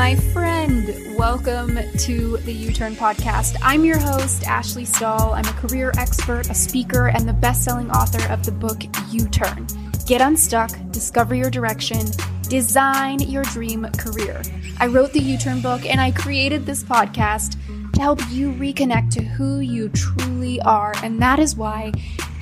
my friend. Welcome to the U Turn podcast. I'm your host, Ashley Stahl. I'm a career expert, a speaker, and the best selling author of the book U Turn. Get unstuck, discover your direction, design your dream career. I wrote the U Turn book and I created this podcast to help you reconnect to who you truly are. And that is why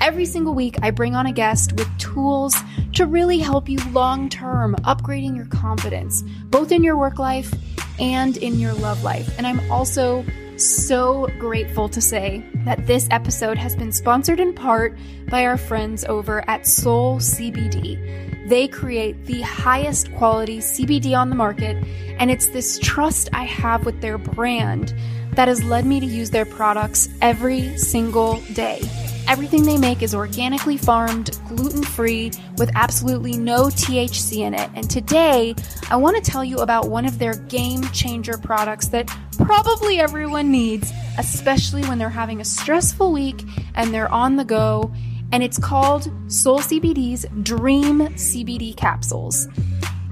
every single week I bring on a guest with tools to really help you long term upgrading your confidence, both in your work life and in your love life. And I'm also so grateful to say that this episode has been sponsored in part by our friends over at Soul CBD. They create the highest quality CBD on the market, and it's this trust I have with their brand that has led me to use their products every single day. Everything they make is organically farmed, gluten free, with absolutely no THC in it. And today, I want to tell you about one of their game changer products that probably everyone needs, especially when they're having a stressful week and they're on the go. And it's called Soul CBD's Dream CBD capsules.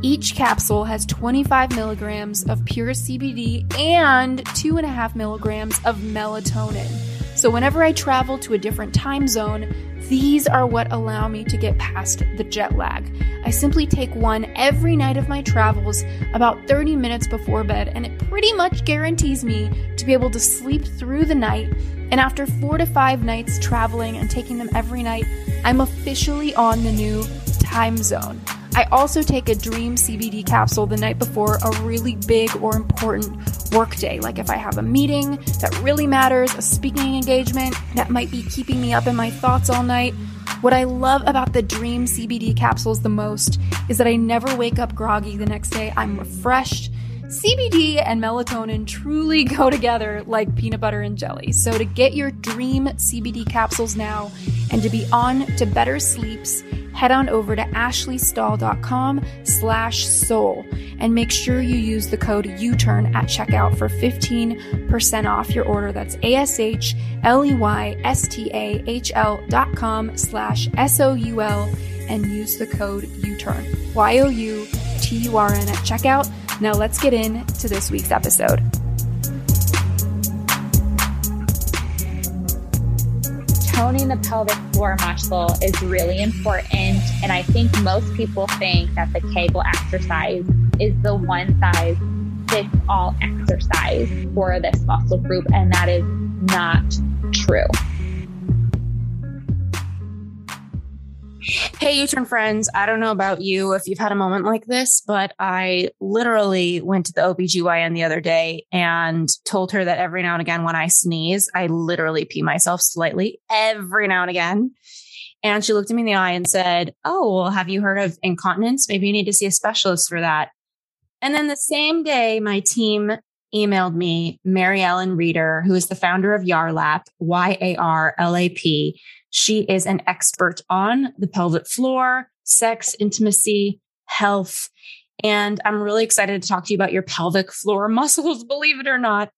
Each capsule has 25 milligrams of pure CBD and 2.5 milligrams of melatonin. So, whenever I travel to a different time zone, these are what allow me to get past the jet lag. I simply take one every night of my travels about 30 minutes before bed, and it pretty much guarantees me to be able to sleep through the night. And after four to five nights traveling and taking them every night, I'm officially on the new time zone. I also take a Dream CBD capsule the night before a really big or important work day. Like if I have a meeting that really matters, a speaking engagement that might be keeping me up in my thoughts all night. What I love about the Dream CBD capsules the most is that I never wake up groggy the next day. I'm refreshed. CBD and melatonin truly go together like peanut butter and jelly. So to get your dream CBD capsules now and to be on to better sleeps, head on over to ashleystahl.com slash soul and make sure you use the code U-turn at checkout for 15% off your order. That's A-S-H-L-E-Y-S-T-A-H-L dot com slash S-O-U-L and use the code U-turn. Y-O-U-T-U-R-N at checkout. Now let's get into this week's episode. Toning the pelvic floor muscle is really important. And I think most people think that the Kegel exercise is the one size fits all exercise for this muscle group. And that is not true. Hey, U Turn friends. I don't know about you if you've had a moment like this, but I literally went to the OBGYN the other day and told her that every now and again when I sneeze, I literally pee myself slightly every now and again. And she looked at me in the eye and said, Oh, well, have you heard of incontinence? Maybe you need to see a specialist for that. And then the same day, my team emailed me Mary Ellen Reeder, who is the founder of YARLAP, Y A R L A P she is an expert on the pelvic floor, sex, intimacy, health. And I'm really excited to talk to you about your pelvic floor muscles, believe it or not,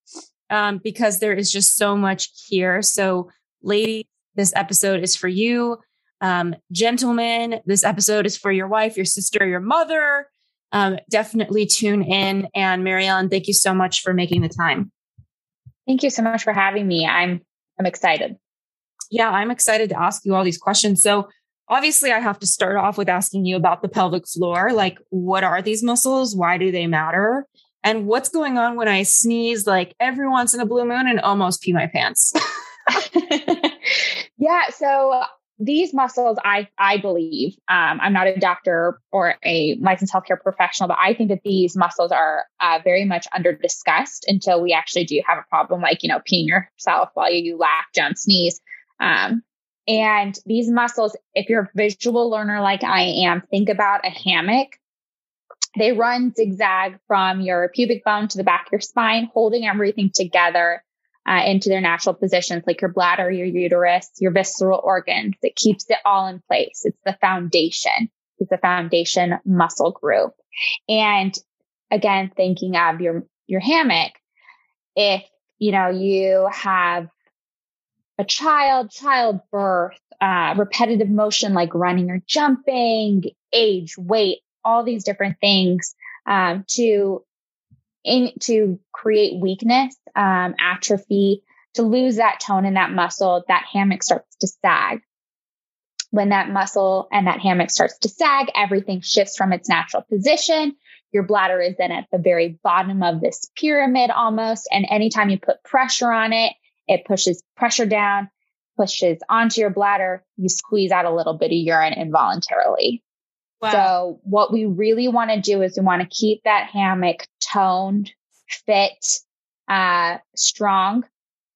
um, because there is just so much here. So, ladies, this episode is for you. Um, gentlemen, this episode is for your wife, your sister, your mother. Um, definitely tune in. And Ellen, thank you so much for making the time. Thank you so much for having me. I'm I'm excited yeah, I'm excited to ask you all these questions. So, obviously, I have to start off with asking you about the pelvic floor. Like, what are these muscles? Why do they matter? And what's going on when I sneeze like every once in a blue moon and almost pee my pants? yeah. So, these muscles, I I believe, um, I'm not a doctor or a licensed healthcare professional, but I think that these muscles are uh, very much under discussed until we actually do have a problem, like you know, peeing yourself while you laugh, jump, sneeze. Um, and these muscles, if you're a visual learner like I am, think about a hammock. They run zigzag from your pubic bone to the back of your spine, holding everything together uh, into their natural positions, like your bladder, your uterus, your visceral organs. It keeps it all in place. It's the foundation. It's the foundation muscle group. And again, thinking of your, your hammock, if, you know, you have a child, childbirth, uh, repetitive motion like running or jumping, age, weight, all these different things um, to in to create weakness, um, atrophy, to lose that tone in that muscle, that hammock starts to sag. When that muscle and that hammock starts to sag, everything shifts from its natural position. Your bladder is then at the very bottom of this pyramid almost. And anytime you put pressure on it, it pushes pressure down, pushes onto your bladder. You squeeze out a little bit of urine involuntarily. Wow. So what we really want to do is we want to keep that hammock toned, fit, uh, strong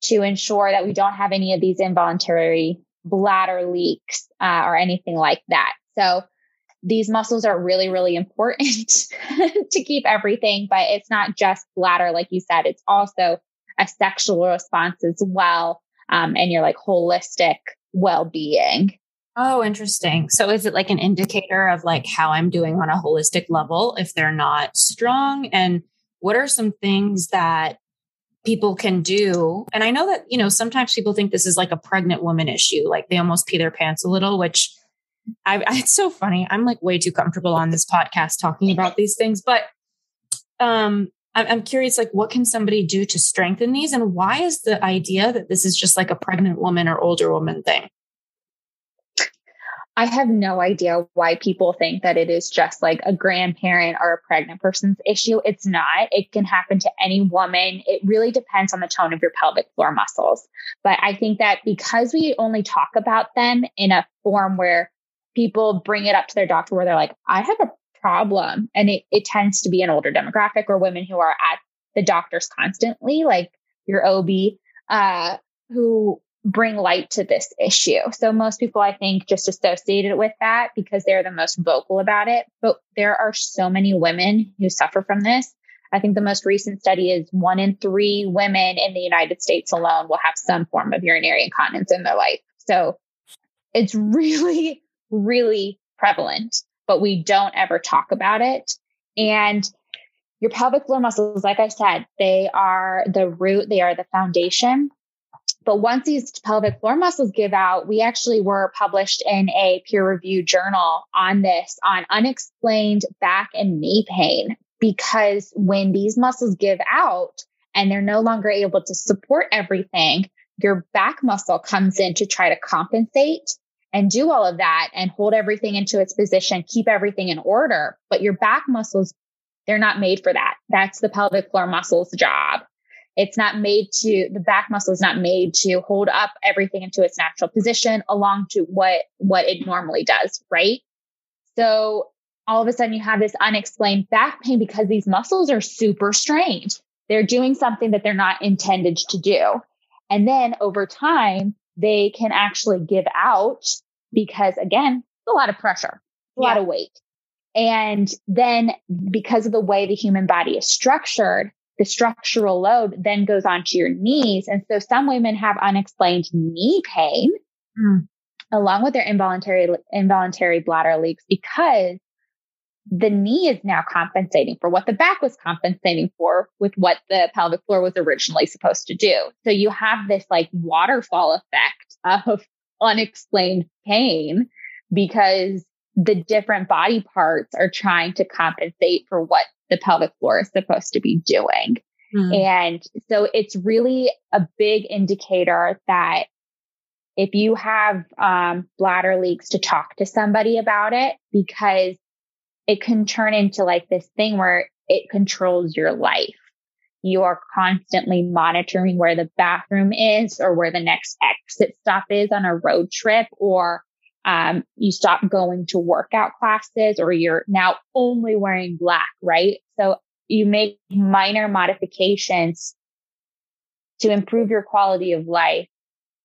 to ensure that we don't have any of these involuntary bladder leaks uh, or anything like that. So these muscles are really, really important to keep everything, but it's not just bladder, like you said, it's also a sexual response as well. Um, and your like holistic well being. Oh, interesting. So is it like an indicator of like how I'm doing on a holistic level if they're not strong? And what are some things that people can do? And I know that, you know, sometimes people think this is like a pregnant woman issue, like they almost pee their pants a little, which I, it's so funny. I'm like way too comfortable on this podcast talking about these things, but um, I'm curious, like, what can somebody do to strengthen these? And why is the idea that this is just like a pregnant woman or older woman thing? I have no idea why people think that it is just like a grandparent or a pregnant person's issue. It's not. It can happen to any woman. It really depends on the tone of your pelvic floor muscles. But I think that because we only talk about them in a form where people bring it up to their doctor where they're like, I have a problem. And it, it tends to be an older demographic or women who are at the doctors constantly, like your OB, uh, who bring light to this issue. So most people, I think, just associated with that because they're the most vocal about it. But there are so many women who suffer from this. I think the most recent study is one in three women in the United States alone will have some form of urinary incontinence in their life. So it's really, really prevalent, but we don't ever talk about it. And your pelvic floor muscles, like I said, they are the root, they are the foundation but once these pelvic floor muscles give out, we actually were published in a peer reviewed journal on this on unexplained back and knee pain. Because when these muscles give out and they're no longer able to support everything, your back muscle comes in to try to compensate and do all of that and hold everything into its position, keep everything in order. But your back muscles, they're not made for that. That's the pelvic floor muscles job. It's not made to, the back muscle is not made to hold up everything into its natural position along to what, what it normally does. Right. So all of a sudden you have this unexplained back pain because these muscles are super strained. They're doing something that they're not intended to do. And then over time, they can actually give out because again, a lot of pressure, a yeah. lot of weight. And then because of the way the human body is structured, the structural load then goes onto your knees. And so some women have unexplained knee pain mm. along with their involuntary, involuntary bladder leaks because the knee is now compensating for what the back was compensating for with what the pelvic floor was originally supposed to do. So you have this like waterfall effect of unexplained pain because the different body parts are trying to compensate for what the pelvic floor is supposed to be doing. Mm. And so it's really a big indicator that if you have um, bladder leaks to talk to somebody about it because it can turn into like this thing where it controls your life. You are constantly monitoring where the bathroom is or where the next exit stop is on a road trip or um, you stop going to workout classes or you're now only wearing black, right? So you make minor modifications to improve your quality of life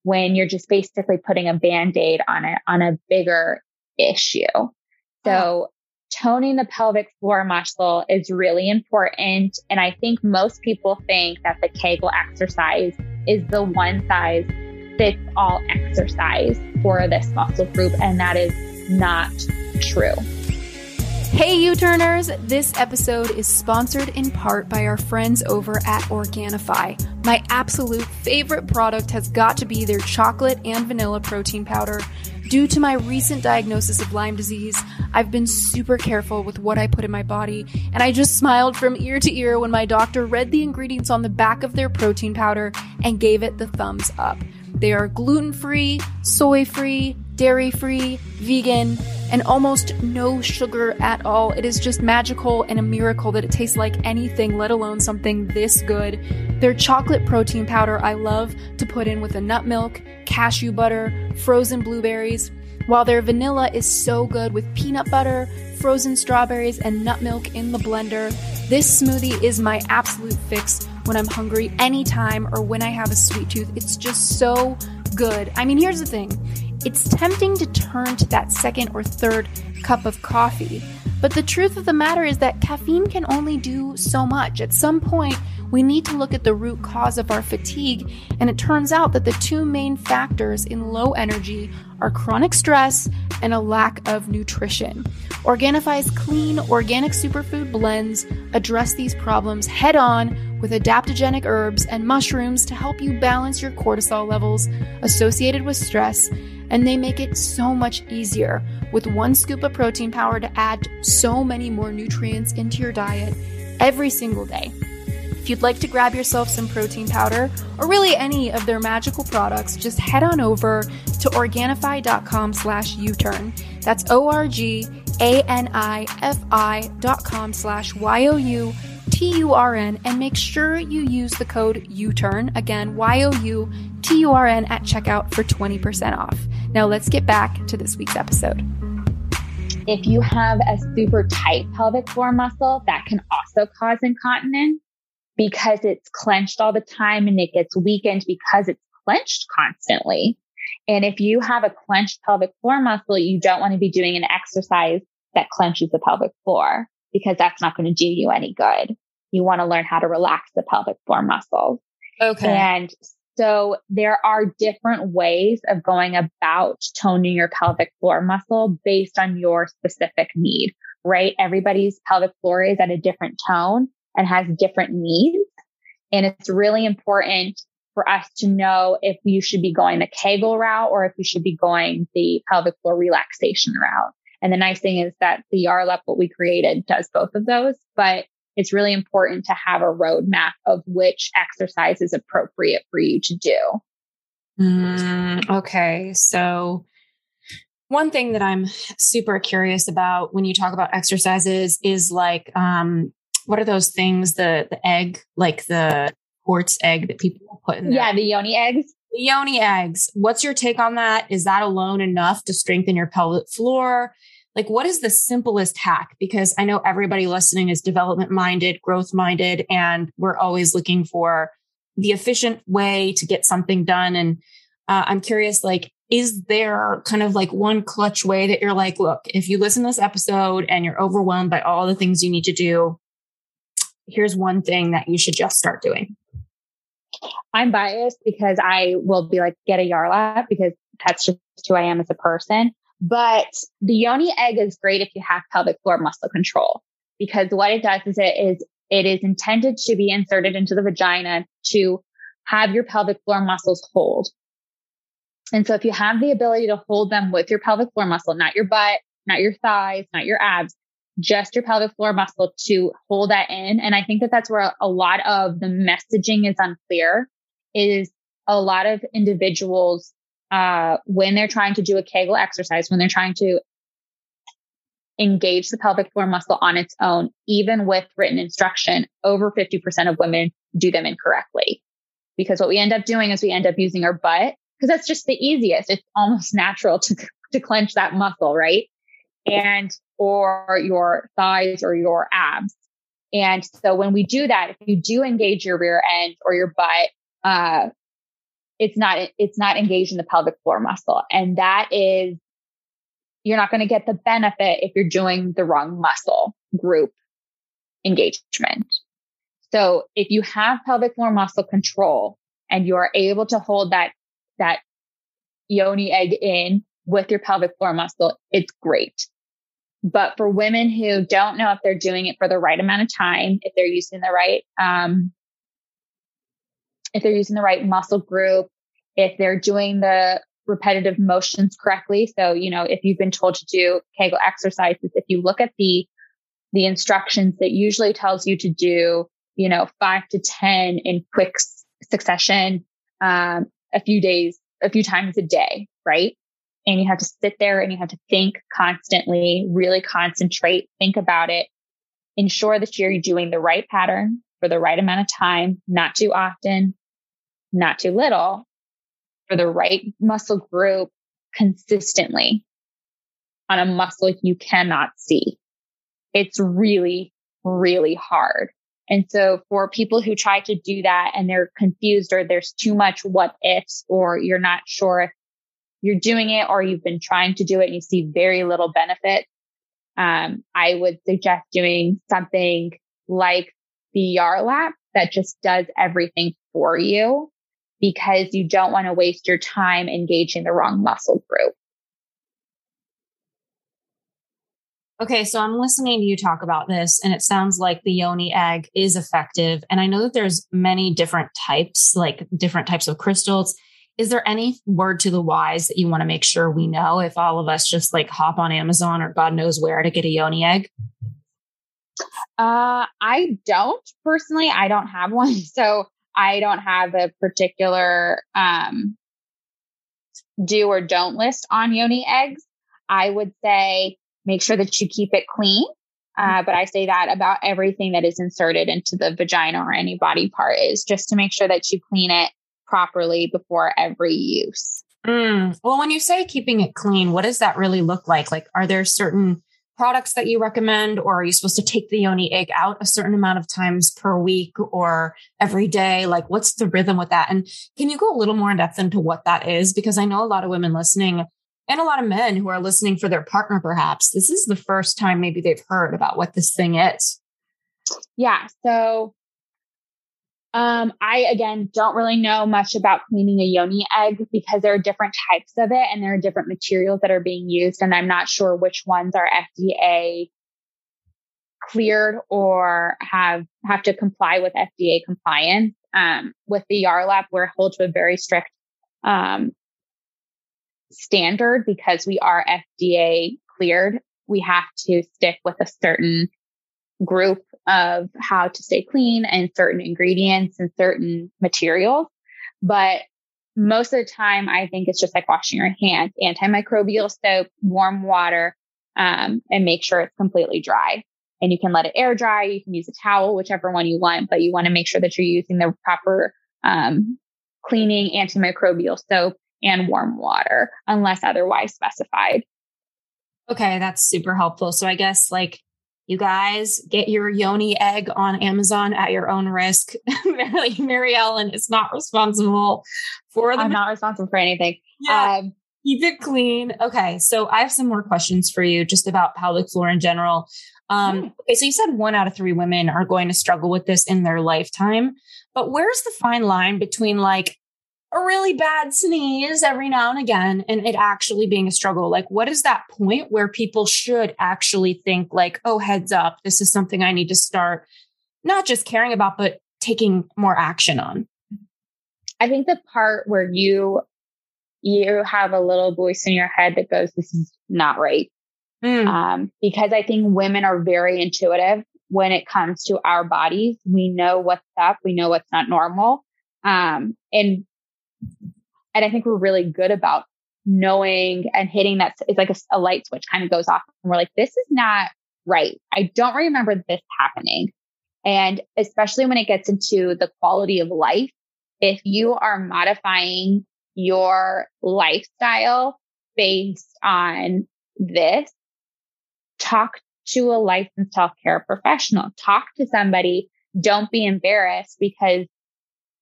when you're just basically putting a band-aid on a on a bigger issue. So toning the pelvic floor muscle is really important. And I think most people think that the Kegel exercise is the one size fits all exercise for this muscle group, and that is not true. Hey, U Turners! This episode is sponsored in part by our friends over at Organifi My absolute favorite product has got to be their chocolate and vanilla protein powder. Due to my recent diagnosis of Lyme disease, I've been super careful with what I put in my body, and I just smiled from ear to ear when my doctor read the ingredients on the back of their protein powder and gave it the thumbs up. They are gluten free, soy free, dairy free, vegan, and almost no sugar at all. It is just magical and a miracle that it tastes like anything, let alone something this good. Their chocolate protein powder I love to put in with a nut milk, cashew butter, frozen blueberries, while their vanilla is so good with peanut butter, frozen strawberries, and nut milk in the blender. This smoothie is my absolute fix when I'm hungry anytime or when I have a sweet tooth. It's just so good. I mean, here's the thing it's tempting to turn to that second or third cup of coffee. But the truth of the matter is that caffeine can only do so much. At some point, we need to look at the root cause of our fatigue, and it turns out that the two main factors in low energy are chronic stress and a lack of nutrition. Organifi's clean, organic superfood blends address these problems head on with adaptogenic herbs and mushrooms to help you balance your cortisol levels associated with stress and they make it so much easier with one scoop of protein powder to add so many more nutrients into your diet every single day. If you'd like to grab yourself some protein powder or really any of their magical products, just head on over to Organifi.com slash U-turn. That's O-R-G-A-N-I-F-I dot com slash Y-O-U-T-U-R-N and make sure you use the code U-turn, again, Y-O-U-T-U-R-N at checkout for 20% off. Now let's get back to this week's episode. If you have a super tight pelvic floor muscle, that can also cause incontinence because it's clenched all the time and it gets weakened because it's clenched constantly. And if you have a clenched pelvic floor muscle, you don't want to be doing an exercise that clenches the pelvic floor because that's not going to do you any good. You want to learn how to relax the pelvic floor muscles. Okay. And so there are different ways of going about toning your pelvic floor muscle based on your specific need, right? Everybody's pelvic floor is at a different tone and has different needs. And it's really important for us to know if you should be going the Kegel route or if you should be going the pelvic floor relaxation route. And the nice thing is that the Yarlap, what we created, does both of those, but it's really important to have a roadmap of which exercise is appropriate for you to do. Mm, okay. So, one thing that I'm super curious about when you talk about exercises is like, um, what are those things? The the egg, like the quartz egg that people put in there. Yeah, the yoni eggs. Yoni eggs. What's your take on that? Is that alone enough to strengthen your pelvic floor? like what is the simplest hack because i know everybody listening is development minded growth minded and we're always looking for the efficient way to get something done and uh, i'm curious like is there kind of like one clutch way that you're like look if you listen to this episode and you're overwhelmed by all the things you need to do here's one thing that you should just start doing i'm biased because i will be like get a yarlap because that's just who i am as a person but the yoni egg is great if you have pelvic floor muscle control because what it does is it is it is intended to be inserted into the vagina to have your pelvic floor muscles hold. And so if you have the ability to hold them with your pelvic floor muscle, not your butt, not your thighs, not your abs, just your pelvic floor muscle to hold that in. And I think that that's where a lot of the messaging is unclear is a lot of individuals uh, when they're trying to do a Kegel exercise, when they're trying to engage the pelvic floor muscle on its own, even with written instruction, over 50% of women do them incorrectly. Because what we end up doing is we end up using our butt because that's just the easiest. It's almost natural to, to clench that muscle, right? And, or your thighs or your abs. And so when we do that, if you do engage your rear end or your butt, uh, it's not it's not engaged in the pelvic floor muscle. And that is you're not going to get the benefit if you're doing the wrong muscle group engagement. So if you have pelvic floor muscle control and you are able to hold that that yoni egg in with your pelvic floor muscle it's great but for women who don't know if they're doing it for the right amount of time if they're using the right um, if they're using the right muscle group, if they're doing the repetitive motions correctly. So, you know, if you've been told to do Kegel exercises, if you look at the the instructions that usually tells you to do, you know, five to 10 in quick succession, um, a few days, a few times a day, right? And you have to sit there and you have to think constantly, really concentrate, think about it, ensure that you're doing the right pattern for the right amount of time, not too often, not too little, for the right muscle group consistently on a muscle you cannot see. It's really, really hard. And so for people who try to do that and they're confused or there's too much what ifs or you're not sure if you're doing it or you've been trying to do it and you see very little benefit, um, I would suggest doing something like the Yarlap that just does everything for you because you don't want to waste your time engaging the wrong muscle group. Okay, so I'm listening to you talk about this, and it sounds like the yoni egg is effective. And I know that there's many different types, like different types of crystals. Is there any word to the wise that you want to make sure we know if all of us just like hop on Amazon or God knows where to get a yoni egg? Uh, I don't personally. I don't have one, so I don't have a particular um, do or don't list on yoni eggs. I would say make sure that you keep it clean. Uh, but I say that about everything that is inserted into the vagina or any body part is just to make sure that you clean it properly before every use. Mm. Well, when you say keeping it clean, what does that really look like? Like, are there certain products that you recommend, or are you supposed to take the yoni egg out a certain amount of times per week or every day? Like, what's the rhythm with that? And can you go a little more in depth into what that is? Because I know a lot of women listening and a lot of men who are listening for their partner, perhaps this is the first time maybe they've heard about what this thing is. Yeah. So um, I again don't really know much about cleaning a yoni egg because there are different types of it and there are different materials that are being used, and I'm not sure which ones are FDA cleared or have have to comply with FDA compliance. Um, with the Yarlap, we're held to a very strict um, standard because we are FDA cleared. We have to stick with a certain group of how to stay clean and certain ingredients and certain materials. But most of the time, I think it's just like washing your hands, antimicrobial soap, warm water, um, and make sure it's completely dry. And you can let it air dry. You can use a towel, whichever one you want, but you want to make sure that you're using the proper um, cleaning antimicrobial soap and warm water unless otherwise specified. Okay, that's super helpful. So I guess like you guys get your yoni egg on Amazon at your own risk. Mary, Mary Ellen is not responsible for the. I'm not responsible for anything. Yeah. Um, keep it clean. Okay. So I have some more questions for you just about pelvic floor in general. Um, hmm. okay. So you said one out of three women are going to struggle with this in their lifetime, but where's the fine line between like a really bad sneeze every now and again and it actually being a struggle. Like what is that point where people should actually think like oh heads up this is something i need to start not just caring about but taking more action on i think the part where you you have a little voice in your head that goes this is not right. Mm. um, because i think women are very intuitive when it comes to our bodies. We know what's up we know what's not normal um, and and I think we're really good about knowing and hitting that. It's like a, a light switch kind of goes off. And we're like, this is not right. I don't remember this happening. And especially when it gets into the quality of life, if you are modifying your lifestyle based on this, talk to a licensed healthcare professional, talk to somebody. Don't be embarrassed because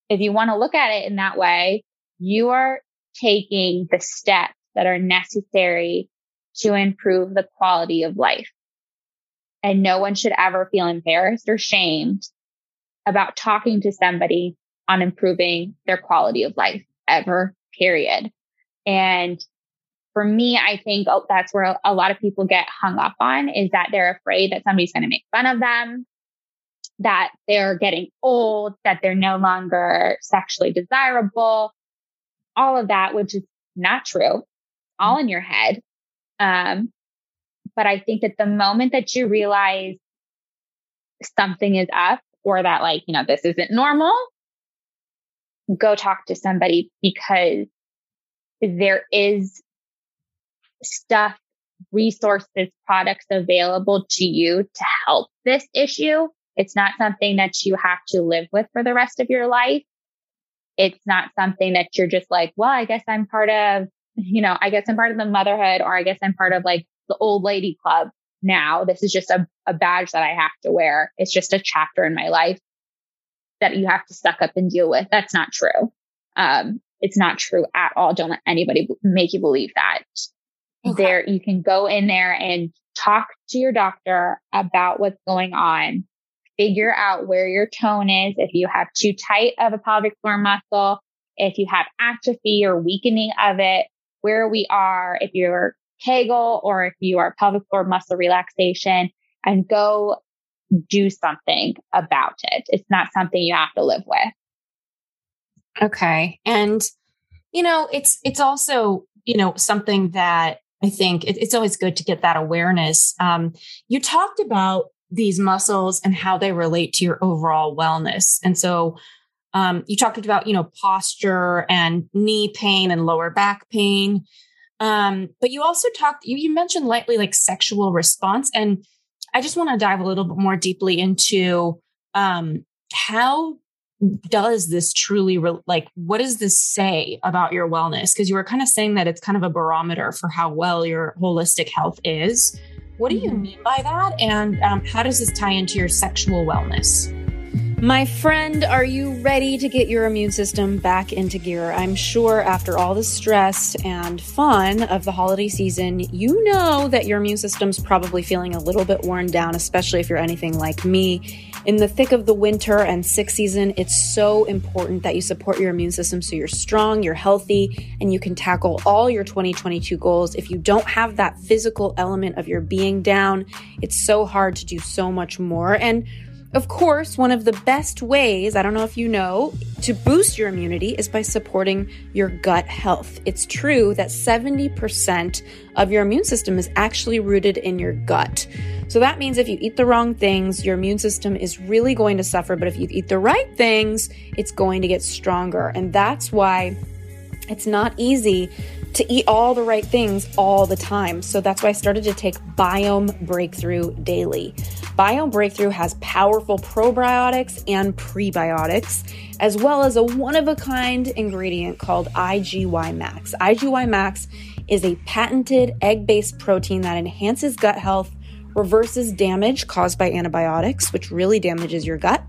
if you want to look at it in that way, you are taking the steps that are necessary to improve the quality of life. And no one should ever feel embarrassed or shamed about talking to somebody on improving their quality of life ever, period. And for me, I think oh, that's where a lot of people get hung up on is that they're afraid that somebody's going to make fun of them that they're getting old, that they're no longer sexually desirable, all of that, which is not true, all in your head. Um, but I think that the moment that you realize something is up or that like, you know, this isn't normal, go talk to somebody because there is stuff, resources, products available to you to help this issue. It's not something that you have to live with for the rest of your life. It's not something that you're just like, well, I guess I'm part of, you know, I guess I'm part of the motherhood or I guess I'm part of like the old lady club now. This is just a, a badge that I have to wear. It's just a chapter in my life that you have to suck up and deal with. That's not true. Um, it's not true at all. Don't let anybody make you believe that. Okay. There, you can go in there and talk to your doctor about what's going on. Figure out where your tone is. If you have too tight of a pelvic floor muscle, if you have atrophy or weakening of it, where we are, if you're Kegel or if you are pelvic floor muscle relaxation and go do something about it. It's not something you have to live with. Okay. And you know, it's it's also, you know, something that I think it, it's always good to get that awareness. Um, you talked about these muscles and how they relate to your overall wellness. And so um, you talked about, you know, posture and knee pain and lower back pain. Um, but you also talked, you, you mentioned lightly like sexual response. And I just want to dive a little bit more deeply into um, how does this truly re- like what does this say about your wellness because you were kind of saying that it's kind of a barometer for how well your holistic health is what do you mm-hmm. mean by that and um, how does this tie into your sexual wellness my friend, are you ready to get your immune system back into gear? I'm sure after all the stress and fun of the holiday season, you know that your immune system's probably feeling a little bit worn down, especially if you're anything like me. In the thick of the winter and sick season, it's so important that you support your immune system so you're strong, you're healthy, and you can tackle all your 2022 goals. If you don't have that physical element of your being down, it's so hard to do so much more. And of course, one of the best ways, I don't know if you know, to boost your immunity is by supporting your gut health. It's true that 70% of your immune system is actually rooted in your gut. So that means if you eat the wrong things, your immune system is really going to suffer. But if you eat the right things, it's going to get stronger. And that's why it's not easy to eat all the right things all the time. So that's why I started to take Biome Breakthrough daily. Biome Breakthrough has powerful probiotics and prebiotics, as well as a one of a kind ingredient called IGY Max. IGY Max is a patented egg based protein that enhances gut health, reverses damage caused by antibiotics, which really damages your gut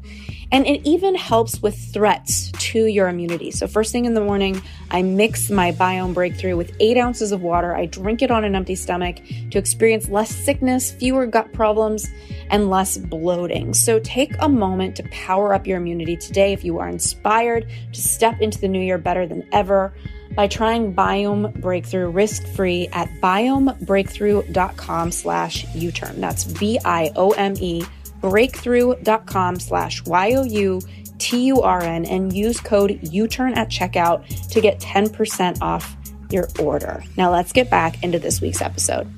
and it even helps with threats to your immunity. So, first thing in the morning, I mix my biome breakthrough with eight ounces of water. I drink it on an empty stomach to experience less sickness, fewer gut problems, and less bloating. So, take a moment to power up your immunity today if you are inspired to step into the new year better than ever by trying Biome Breakthrough risk-free at biomebreakthrough.com slash U-turn. That's B-I-O-M-E breakthrough.com slash Y-O-U-T-U-R-N and use code U-turn at checkout to get 10% off your order. Now let's get back into this week's episode.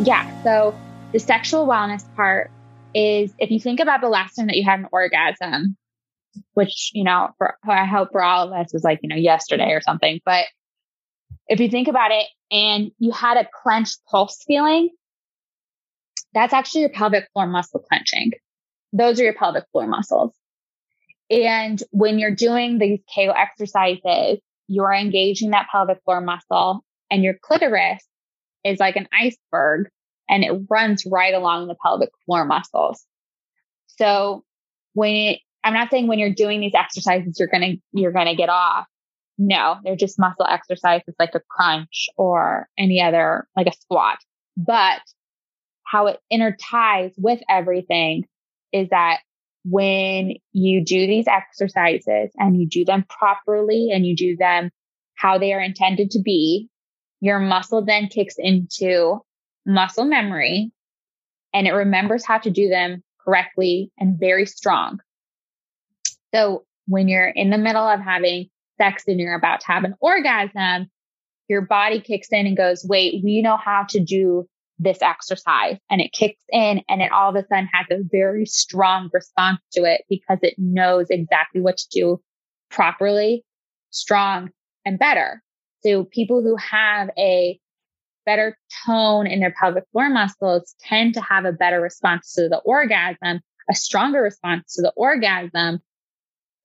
Yeah. So the sexual wellness part is if you think about the last time that you had an orgasm, which, you know, for, I hope for all of us was like, you know, yesterday or something. But if you think about it and you had a clenched pulse feeling, that's actually your pelvic floor muscle clenching. Those are your pelvic floor muscles. And when you're doing these Kegel exercises, you're engaging that pelvic floor muscle and your clitoris is like an iceberg and it runs right along the pelvic floor muscles. So when it, I'm not saying when you're doing these exercises, you're going to, you're going to get off. No, they're just muscle exercises like a crunch or any other, like a squat. But how it interties with everything is that when you do these exercises and you do them properly and you do them how they are intended to be, your muscle then kicks into muscle memory and it remembers how to do them correctly and very strong. So when you're in the middle of having sex and you're about to have an orgasm, your body kicks in and goes, wait, we know how to do this exercise. And it kicks in and it all of a sudden has a very strong response to it because it knows exactly what to do properly, strong, and better. So people who have a better tone in their pelvic floor muscles tend to have a better response to the orgasm, a stronger response to the orgasm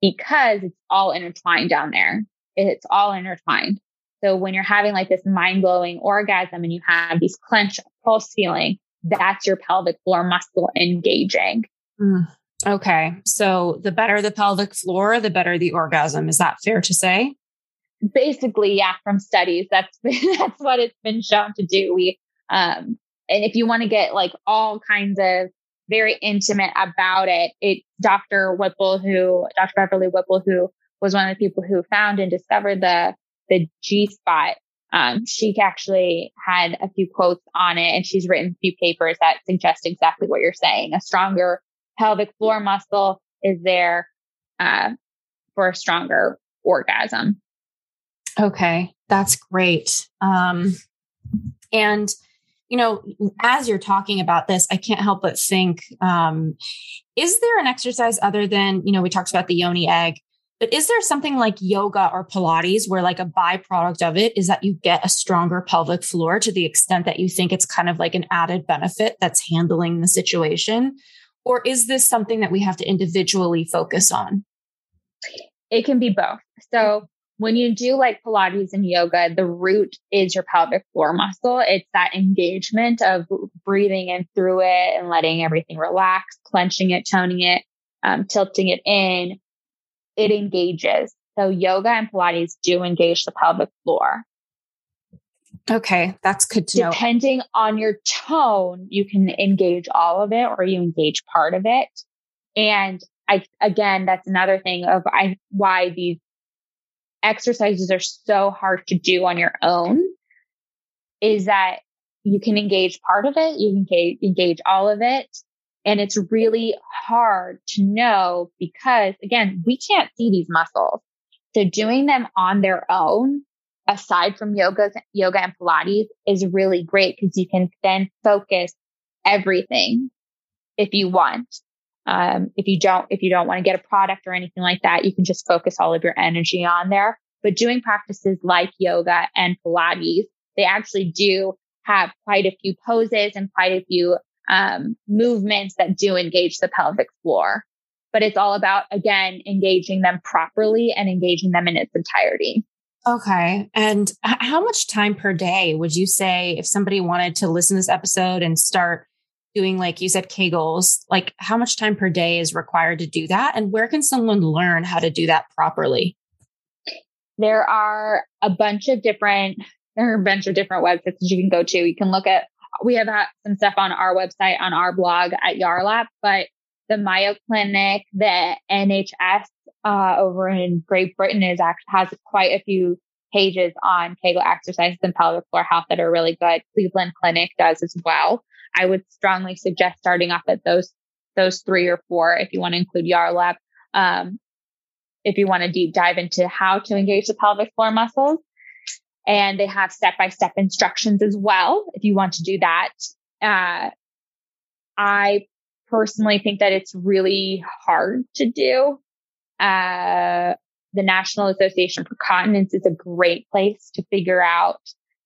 because it's all intertwined down there. It's all intertwined. So when you're having like this mind blowing orgasm and you have these clench pulse feeling, that's your pelvic floor muscle engaging. Mm. Okay. So the better the pelvic floor, the better the orgasm. Is that fair to say? Basically, yeah, from studies, that's, that's what it's been shown to do. We, um, and if you want to get like all kinds of very intimate about it, it Dr. Whipple, who Dr. Beverly Whipple, who was one of the people who found and discovered the the G spot. Um, she actually had a few quotes on it, and she's written a few papers that suggest exactly what you're saying. A stronger pelvic floor muscle is there uh, for a stronger orgasm. Okay, that's great. Um, and you know, as you're talking about this, I can't help but think: um, is there an exercise other than you know we talked about the yoni egg? But is there something like yoga or Pilates where like a byproduct of it is that you get a stronger pelvic floor to the extent that you think it's kind of like an added benefit that's handling the situation? Or is this something that we have to individually focus on? It can be both. So when you do like Pilates and yoga, the root is your pelvic floor muscle. It's that engagement of breathing in through it and letting everything relax, clenching it, toning it, um, tilting it in it engages. So yoga and Pilates do engage the pelvic floor. Okay, that's good to know. Depending on your tone, you can engage all of it or you engage part of it. And I, again, that's another thing of I, why these exercises are so hard to do on your own is that you can engage part of it, you can engage all of it, and it's really hard to know because again, we can't see these muscles. So doing them on their own, aside from yoga, yoga and Pilates is really great because you can then focus everything if you want. Um, if you don't, if you don't want to get a product or anything like that, you can just focus all of your energy on there. But doing practices like yoga and Pilates, they actually do have quite a few poses and quite a few um, movements that do engage the pelvic floor. But it's all about, again, engaging them properly and engaging them in its entirety. Okay. And how much time per day would you say if somebody wanted to listen to this episode and start doing, like you said, Kegels, like how much time per day is required to do that? And where can someone learn how to do that properly? There are a bunch of different, there are a bunch of different websites that you can go to. You can look at we have some stuff on our website, on our blog at Yarlap, but the Mayo Clinic, the NHS uh, over in Great Britain is actually has quite a few pages on Kegel exercises and pelvic floor health that are really good. Cleveland Clinic does as well. I would strongly suggest starting off at those those three or four if you want to include Yarlap. Um, if you want to deep dive into how to engage the pelvic floor muscles, and they have step by step instructions as well if you want to do that. Uh, I personally think that it's really hard to do. Uh, the National Association for Continence is a great place to figure out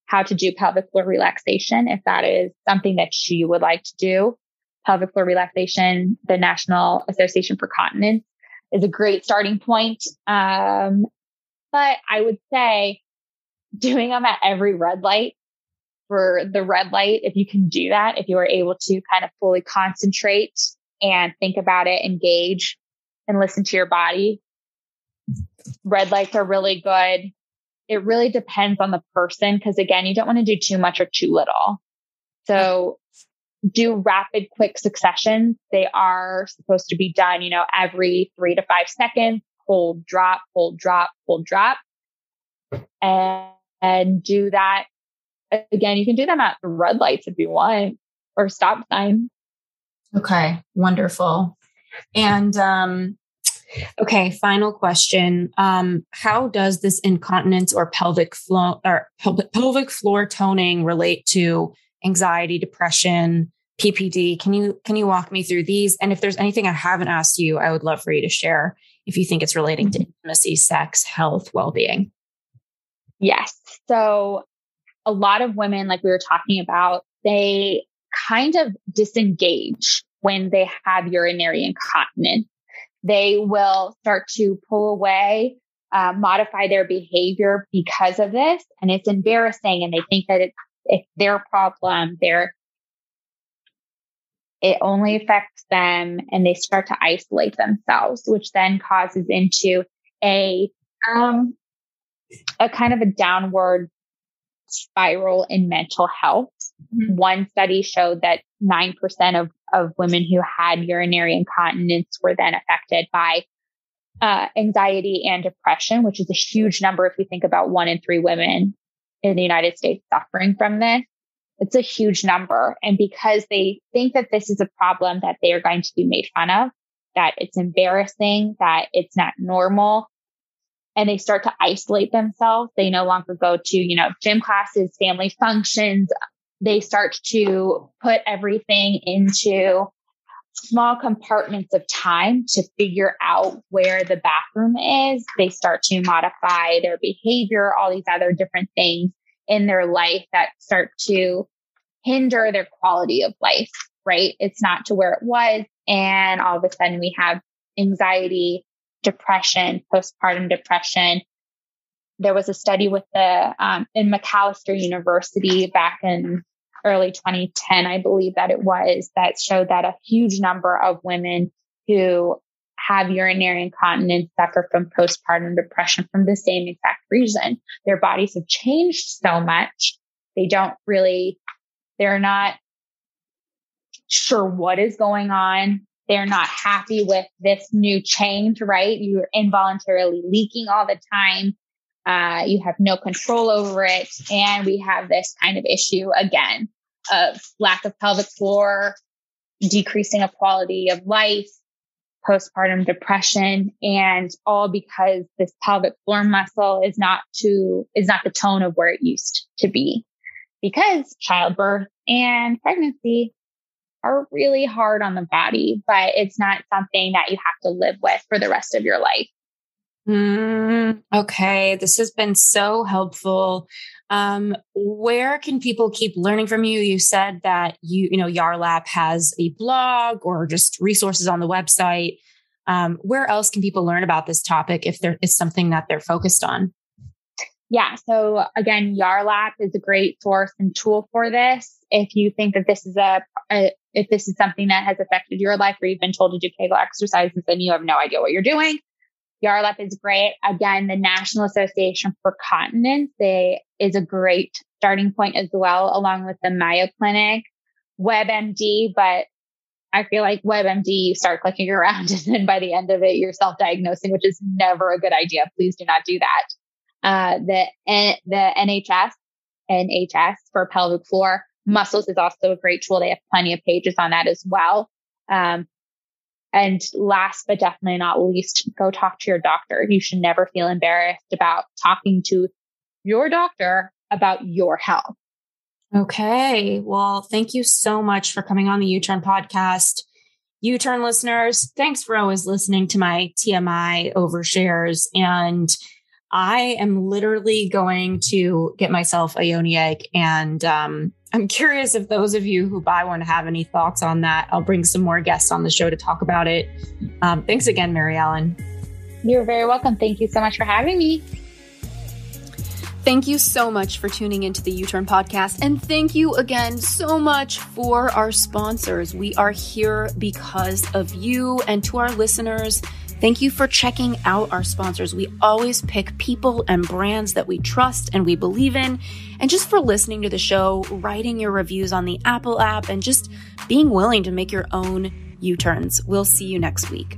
how to do pelvic floor relaxation if that is something that you would like to do. Pelvic floor relaxation, the National Association for Continence is a great starting point. Um, but I would say doing them at every red light for the red light, if you can do that, if you are able to kind of fully concentrate and think about it, engage and listen to your body, red lights are really good. It really depends on the person because again, you don't want to do too much or too little. So do rapid, quick successions. They are supposed to be done, you know, every three to five seconds, hold, drop, hold, drop, hold, drop. And and do that. Again, you can do them at red lights if you want or stop sign. Okay, wonderful. And um, okay, final question. Um, how does this incontinence or pelvic floor or pelvic floor toning relate to anxiety, depression, PPD? Can you can you walk me through these? And if there's anything I haven't asked you, I would love for you to share if you think it's relating to mm-hmm. intimacy, sex, health, well-being. Yes. So a lot of women, like we were talking about, they kind of disengage when they have urinary incontinence. They will start to pull away, uh, modify their behavior because of this. And it's embarrassing. And they think that it's, it's their problem. They're, it only affects them and they start to isolate themselves, which then causes into a, um, a kind of a downward spiral in mental health. Mm-hmm. One study showed that 9% of, of women who had urinary incontinence were then affected by uh, anxiety and depression, which is a huge number if you think about one in three women in the United States suffering from this. It's a huge number. And because they think that this is a problem that they are going to be made fun of, that it's embarrassing, that it's not normal, and they start to isolate themselves. They no longer go to, you know, gym classes, family functions. They start to put everything into small compartments of time to figure out where the bathroom is. They start to modify their behavior, all these other different things in their life that start to hinder their quality of life, right? It's not to where it was. And all of a sudden we have anxiety, depression, postpartum depression. There was a study with the um, in Macalester University back in early 2010, I believe that it was, that showed that a huge number of women who have urinary incontinence suffer from postpartum depression from the same exact reason. Their bodies have changed so much. They don't really, they're not sure what is going on they're not happy with this new change, right? You're involuntarily leaking all the time. Uh, you have no control over it. And we have this kind of issue again of lack of pelvic floor, decreasing of quality of life, postpartum depression, and all because this pelvic floor muscle is not to, is not the tone of where it used to be because childbirth and pregnancy are really hard on the body, but it's not something that you have to live with for the rest of your life. Mm, okay, this has been so helpful. Um, where can people keep learning from you? You said that you, you know, Yarlap has a blog or just resources on the website. Um, where else can people learn about this topic if there is something that they're focused on? Yeah. So again, Yarlap is a great source and tool for this. If you think that this is a, a, if this is something that has affected your life or you've been told to do Kegel exercises and you have no idea what you're doing, Yarlap is great. Again, the National Association for Continence they, is a great starting point as well, along with the Mayo Clinic, WebMD, but I feel like WebMD, you start clicking around and then by the end of it, you're self-diagnosing, which is never a good idea. Please do not do that uh, the the NHS NHS for pelvic floor muscles is also a great tool. They have plenty of pages on that as well. Um, and last but definitely not least, go talk to your doctor. You should never feel embarrassed about talking to your doctor about your health. Okay. Well, thank you so much for coming on the U Turn podcast. U Turn listeners, thanks for always listening to my TMI overshares. And I am literally going to get myself a yoni egg. And um, I'm curious if those of you who buy one have any thoughts on that. I'll bring some more guests on the show to talk about it. Um, thanks again, Mary Ellen. You're very welcome. Thank you so much for having me. Thank you so much for tuning into the U Turn podcast. And thank you again so much for our sponsors. We are here because of you and to our listeners. Thank you for checking out our sponsors. We always pick people and brands that we trust and we believe in. And just for listening to the show, writing your reviews on the Apple app, and just being willing to make your own U turns. We'll see you next week.